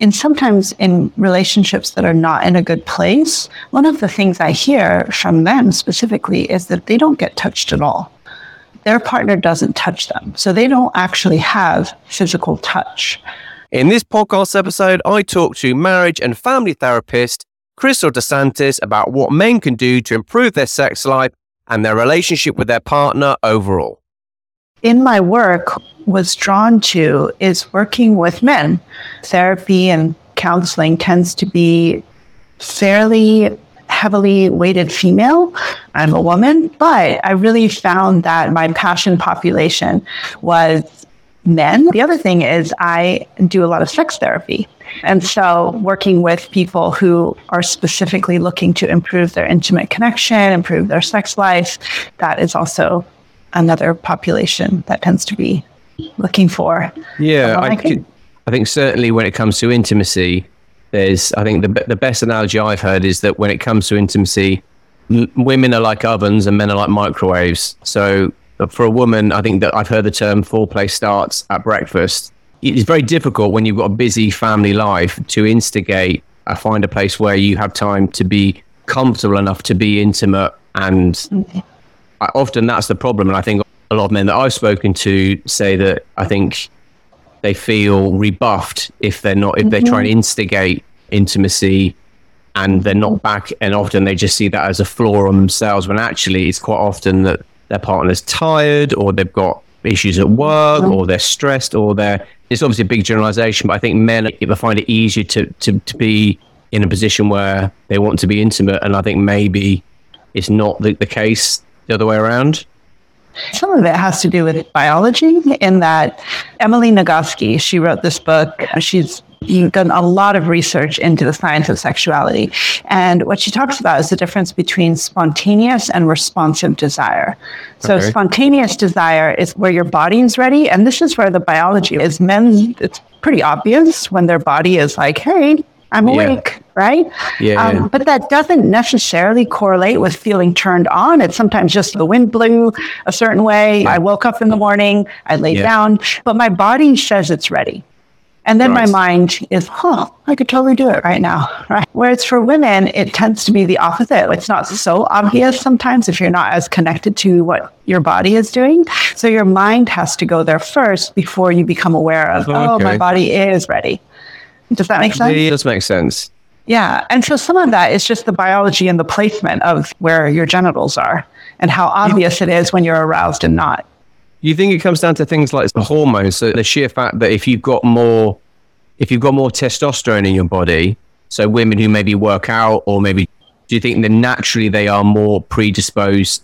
in sometimes in relationships that are not in a good place, one of the things I hear from them specifically is that they don't get touched at all. Their partner doesn't touch them. So they don't actually have physical touch. In this podcast episode, I talk to marriage and family therapist Kristal DeSantis about what men can do to improve their sex life and their relationship with their partner overall. In my work, was drawn to is working with men. Therapy and counseling tends to be fairly heavily weighted female. I'm a woman, but I really found that my passion population was men. The other thing is I do a lot of sex therapy. And so working with people who are specifically looking to improve their intimate connection, improve their sex life, that is also another population that tends to be looking for. Yeah, I, could, I think certainly when it comes to intimacy, there's I think the the best analogy I've heard is that when it comes to intimacy, women are like ovens and men are like microwaves. So uh, for a woman, I think that I've heard the term foreplay starts at breakfast. It's very difficult when you've got a busy family life to instigate I find a place where you have time to be comfortable enough to be intimate and. Often that's the problem and I think a lot of men that I've spoken to say that I think they feel rebuffed if they're not if mm-hmm. they're trying to instigate intimacy and they're not back and often they just see that as a flaw on themselves when actually it's quite often that their partner's tired or they've got issues at work or they're stressed or they're it's obviously a big generalization but i think men find it easier to, to, to be in a position where they want to be intimate and i think maybe it's not the, the case the other way around some of it has to do with biology, in that Emily Nagoski, she wrote this book. She's done a lot of research into the science of sexuality. And what she talks about is the difference between spontaneous and responsive desire. So, okay. spontaneous desire is where your body is ready. And this is where the biology is. Men, it's pretty obvious when their body is like, hey, I'm awake, yeah. right? Yeah, um, But that doesn't necessarily correlate with feeling turned on. It's sometimes just the wind blew a certain way. I woke up in the morning, I laid yeah. down, but my body says it's ready. And then right. my mind is, huh, I could totally do it right now. Right. Whereas for women, it tends to be the opposite. It's not so obvious sometimes if you're not as connected to what your body is doing. So your mind has to go there first before you become aware of, oh, okay. my body is ready. Does that make sense? It does make sense. Yeah. And so some of that is just the biology and the placement of where your genitals are and how obvious it is when you're aroused and not. You think it comes down to things like the hormones, so the sheer fact that if you've got more if you've got more testosterone in your body, so women who maybe work out or maybe do you think that naturally they are more predisposed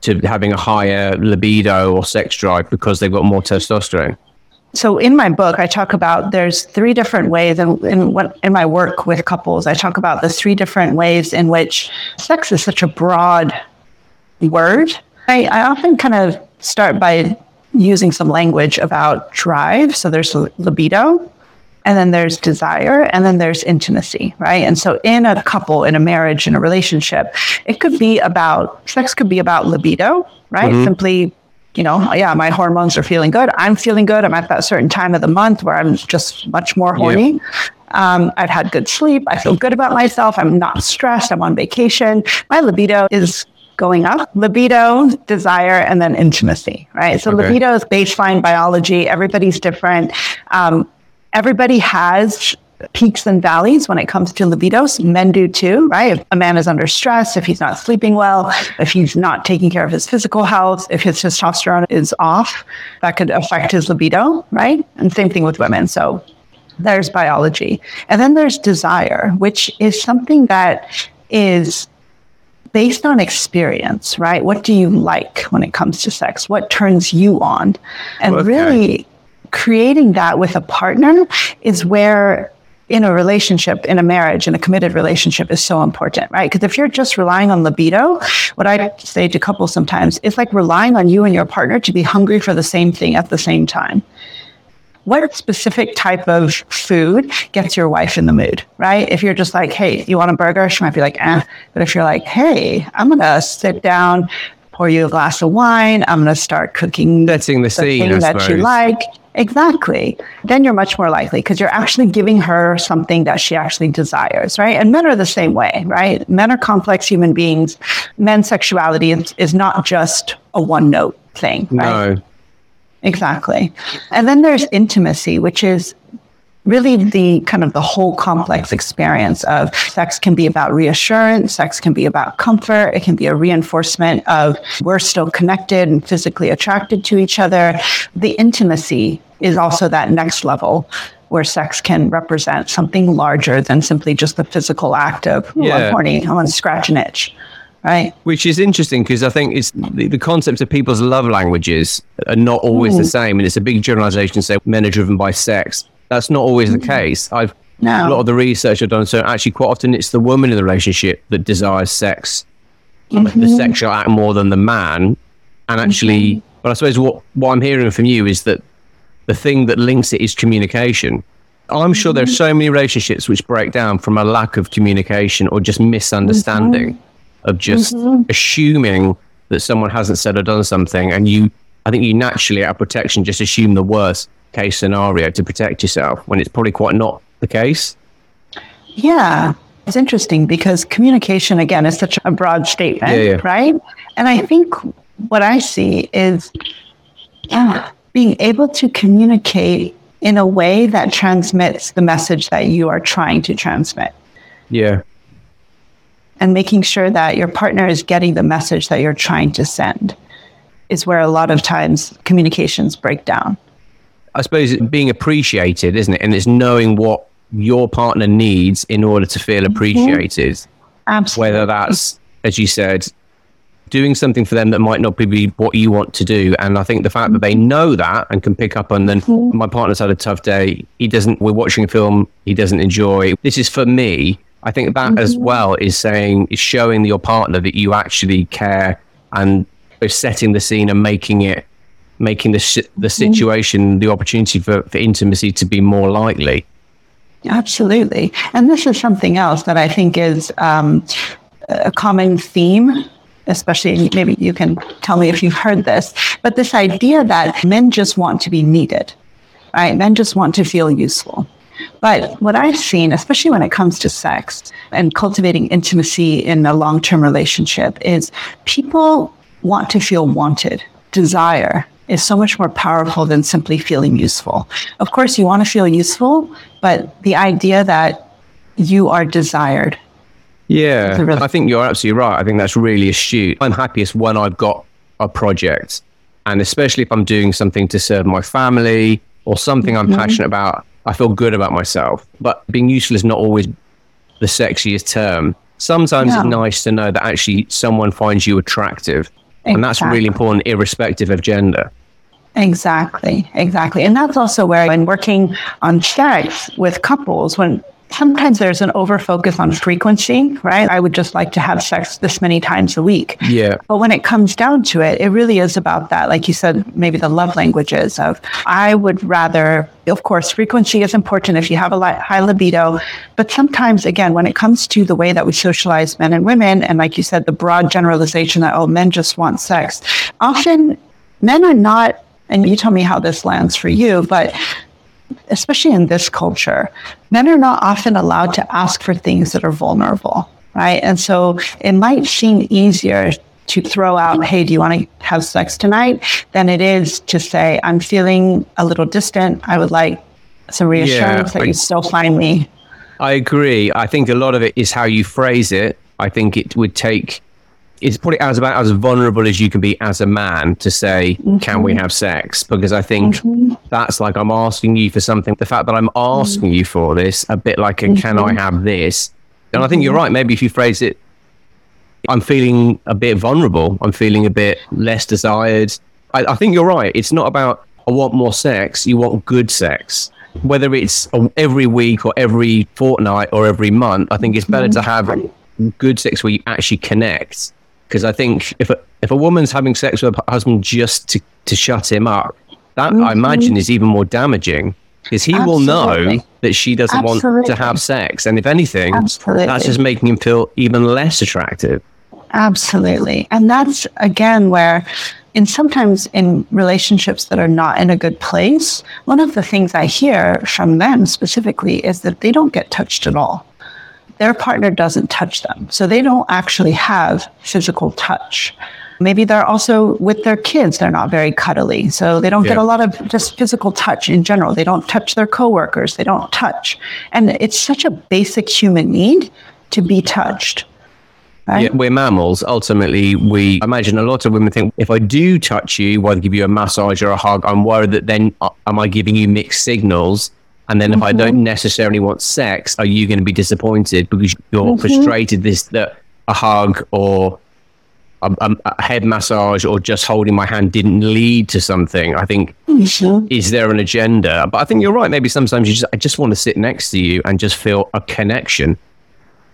to having a higher libido or sex drive because they've got more testosterone? So in my book, I talk about there's three different ways, and in, in, in my work with couples, I talk about the three different ways in which sex is such a broad word. I, I often kind of start by using some language about drive. So there's libido, and then there's desire, and then there's intimacy, right? And so in a couple, in a marriage, in a relationship, it could be about sex could be about libido, right? Mm-hmm. Simply you know, yeah, my hormones are feeling good. I'm feeling good. I'm at that certain time of the month where I'm just much more horny. Yeah. Um, I've had good sleep. I feel good about myself. I'm not stressed. I'm on vacation. My libido is going up libido, desire, and then intimacy, right? So, okay. libido is baseline biology. Everybody's different. Um, everybody has peaks and valleys when it comes to libidos. Men do too, right? If a man is under stress, if he's not sleeping well, if he's not taking care of his physical health, if his testosterone is off, that could affect his libido, right? And same thing with women. So there's biology. And then there's desire, which is something that is based on experience, right? What do you like when it comes to sex? What turns you on? And okay. really creating that with a partner is where in a relationship, in a marriage, in a committed relationship is so important, right? Because if you're just relying on libido, what I say to couples sometimes is like relying on you and your partner to be hungry for the same thing at the same time. What specific type of food gets your wife in the mood, right? If you're just like, hey, you want a burger? She might be like, eh. But if you're like, hey, I'm going to sit down, pour you a glass of wine. I'm going to start cooking Setting the scene, thing that you like. Exactly. Then you're much more likely because you're actually giving her something that she actually desires, right? And men are the same way, right? Men are complex human beings. Men's sexuality is, is not just a one note thing, right? No. Exactly. And then there's intimacy, which is really the kind of the whole complex experience of sex can be about reassurance, sex can be about comfort, it can be a reinforcement of we're still connected and physically attracted to each other. The intimacy is also that next level where sex can represent something larger than simply just the physical act of, "Ooh, Yeah. I'm horny, I want to scratch an itch. Right? Which is interesting because I think it's the, the concept of people's love languages are not always the same, and it's a big generalization to say men are driven by sex. That's not always the hmm. case. I've No. a lot of the research I've done, so actually quite often it's the woman in the relationship that desires sex, the mm-hmm. sexual act more than the man. And actually, but I suppose what what I'm hearing from you is that the thing that links it is communication. I'm sure there are mm-hmm. so many relationships which break down from a lack of communication or just misunderstanding mm-hmm. of just assuming that someone hasn't said or done something and you I think you naturally out of protection just assume the worst case scenario to protect yourself when it's probably quite not the case. Yeah. It's interesting because communication, again, is such a broad statement, Yeah, yeah. right? And I think what I see is uh, being able to communicate in a way that transmits the message that you are trying to transmit Yeah. and making sure that your partner is getting the message that you're trying to send is where a lot of times communications break down. I suppose it being appreciated, isn't it? And it's knowing what your partner needs in order to feel mm-hmm. appreciated. Absolutely. Whether that's, as you said, doing something for them that might not be what you want to do. And I think the fact that they mm-hmm. know that and can pick up on then mm-hmm. my partner's had a tough day. He doesn't, we're watching a film he doesn't enjoy. This is for me. I think that as well is saying, is showing your partner that you actually care and setting the scene and making it, making the, si- the situation, the opportunity for, for intimacy to be more likely. Absolutely. And this is something else that I think is um, a common theme, especially maybe you can tell me if you've heard this, but this idea that men just want to be needed, right? Men just want to feel useful. But what I've seen, especially when it comes to sex and cultivating intimacy in a long term relationship, is people want to feel wanted, desire is so much more powerful than simply feeling useful. Of course, you want to feel useful, but the idea that you are desired. Yeah, really- I think you're absolutely right. I think that's really astute. I'm happiest when I've got a project, and especially if I'm doing something to serve my family or something I'm mm-hmm. passionate about, I feel good about myself. But being useful is not always the sexiest term. Sometimes it's nice to know that actually someone finds you attractive, and that's really important, irrespective of gender. Exactly, exactly. And that's also where, when working on sex with couples, when sometimes there's an over focus on frequency, right? I would just like to have sex this many times a week. Yeah, But when it comes down to it, it really is about that. Like you said, maybe the love languages of, I would rather, of course, frequency is important if you have a li- high libido. But sometimes, again, when it comes to the way that we socialize men and women, and like you said, the broad generalization that, oh, men just want sex, often men are not, and you tell me how this lands for you, but especially in this culture, men are not often allowed to ask for things that are vulnerable, right? And so it might seem easier to throw out, hey, do you want to have sex tonight? than it is to say, I'm feeling a little distant. I would like some reassurance that I- you still find me. I agree. I think a lot of it is how you phrase it. I think it would take it's probably as about as vulnerable as you can be as a man to say, "Can we mm-hmm. have sex?" Because I think mm-hmm. that's like I'm asking you for something. The fact that I'm mm-hmm. asking you for this, a bit like a "Can I have this?" And I think you're right. Maybe if you phrase it, I'm feeling a bit vulnerable. I'm feeling a bit less desired. I, I think you're right. It's not about I want more sex. You want good sex. Whether it's every week or every fortnight or every month, I think it's better to have good sex where you actually connect. Because I think if a, if a woman's having sex with her husband just to, to shut him up, that I mm-hmm. imagine is even more damaging. Because he will know that she doesn't want to have sex. And if anything, Absolutely. that's just making him feel even less attractive. Absolutely. And that's again where in sometimes in relationships that are not in a good place, one of the things I hear from them specifically is that they don't get touched at all. Their partner doesn't touch them. So they don't actually have physical touch. Maybe they're also with their kids, they're not very cuddly. So they don't yeah. get a lot of just physical touch in general. They don't touch their coworkers, they don't touch. And it's such a basic human need to be touched. Right? Yeah, we're mammals. Ultimately, we imagine a lot of women think if I do touch you, whether give you a massage or a hug, I'm worried that then uh, am I giving you mixed signals? And then mm-hmm. if I don't mm-hmm. necessarily want sex, are you going to be disappointed because you're mm-hmm. frustrated this that a hug or a, a, head massage or just holding my hand didn't lead to something. I think mm-hmm. is there an agenda? But I think you're right. Maybe sometimes you just I just want to sit next to you and just feel a connection.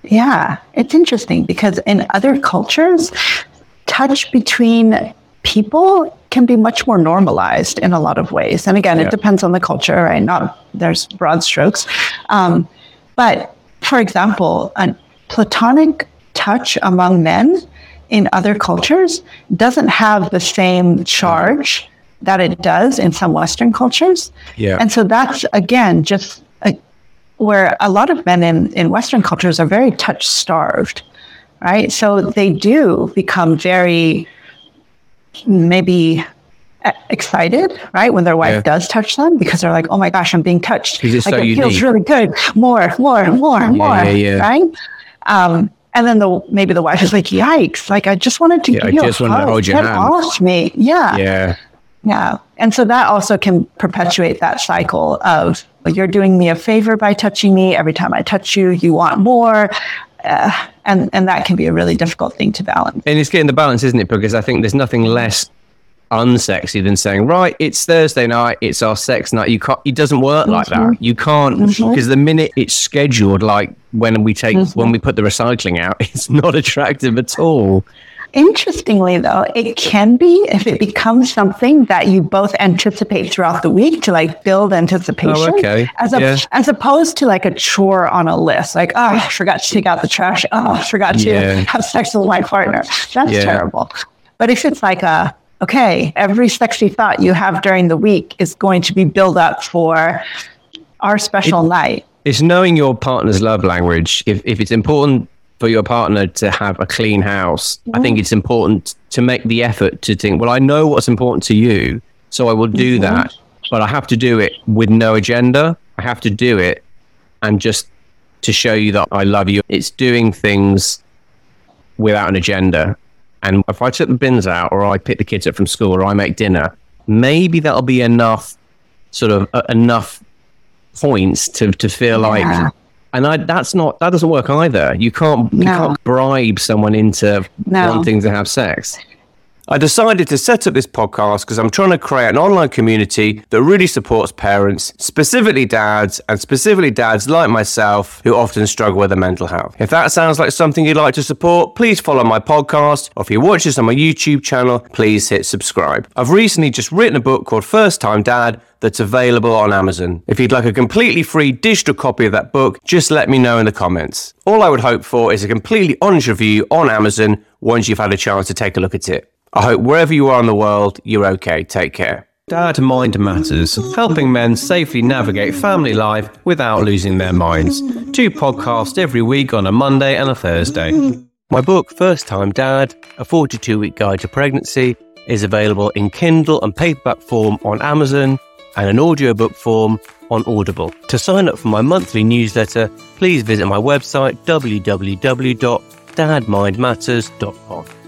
Yeah, it's interesting because in other cultures, touch between people can be much more normalized in a lot of ways. And again, yeah. it depends on the culture, right? Not there's broad strokes. Um, but for example, a platonic touch among men in other cultures doesn't have the same charge that it does in some Western cultures. Yeah. And so that's again just where a lot of men in, in Western cultures are very touch starved, right? So they do become very maybe excited, right? When their wife yeah. does touch them because they're like, oh my gosh, I'm being touched. Like so it unique. feels really good. More, more, more, yeah, more, yeah, right? Um, and then the maybe the wife is like, yikes, like I just wanted to give I you just a wanted hug. to hold your Get hand. off me. Yeah. Yeah. Yeah. And so that also can perpetuate that cycle of you're doing me a favor by touching me. Every time I touch you, you want more. Uh, and, and that can be a really difficult thing to balance. And it's getting the balance, isn't it? Because I think there's nothing less unsexy than saying, right, it's Thursday night, it's our sex night. You can't, it doesn't work mm-hmm. like that. Mm-hmm. You can't, because mm-hmm. the minute it's scheduled, like when we take, mm-hmm. when we put the recycling out, it's not attractive at all. Interestingly, though, it can be if it becomes something that you both anticipate throughout the week to like build anticipation. Oh, okay. As, a, yeah. as opposed to like a chore on a list, like, oh, I forgot to take out the trash. Oh, I forgot to yeah. have sex with my partner. That's yeah. terrible. But if it's like a, okay, every sexy thought you have during the week is going to be built up for our special it, night. It's knowing your partner's love language. If, if it's important for your partner to have a clean house, I think it's important to make the effort to think, well, I know what's important to you, so I will do mm-hmm. that, but I have to do it with no agenda. I have to do it and just to show you that I love you. It's doing things without an agenda. And if I took the bins out or I pick the kids up from school or I make dinner, maybe that'll be enough sort of uh, enough points to to feel yeah. like and I, that's not that doesn't work either. You can't no. you can't bribe someone into no. wanting to have sex. I decided to set up this podcast because I'm trying to create an online community that really supports parents, specifically dads, and specifically dads like myself who often struggle with their mental health. If that sounds like something you'd like to support, please follow my podcast, or if you watch this on my YouTube channel, please hit subscribe. I've recently just written a book called First Time Dad that's available on Amazon. If you'd like a completely free digital copy of that book, just let me know in the comments. All I would hope for is a completely honest review on Amazon once you've had a chance to take a look at it. I hope wherever you are in the world, you're okay. Take care. Dad Mind Matters, helping men safely navigate family life without losing their minds. Two podcasts every week on a Monday and a Thursday. My book, First Time Dad, a 42 week guide to pregnancy, is available in Kindle and paperback form on Amazon and an audiobook form on Audible. To sign up for my monthly newsletter, please visit my website www.dadmindmatters.com.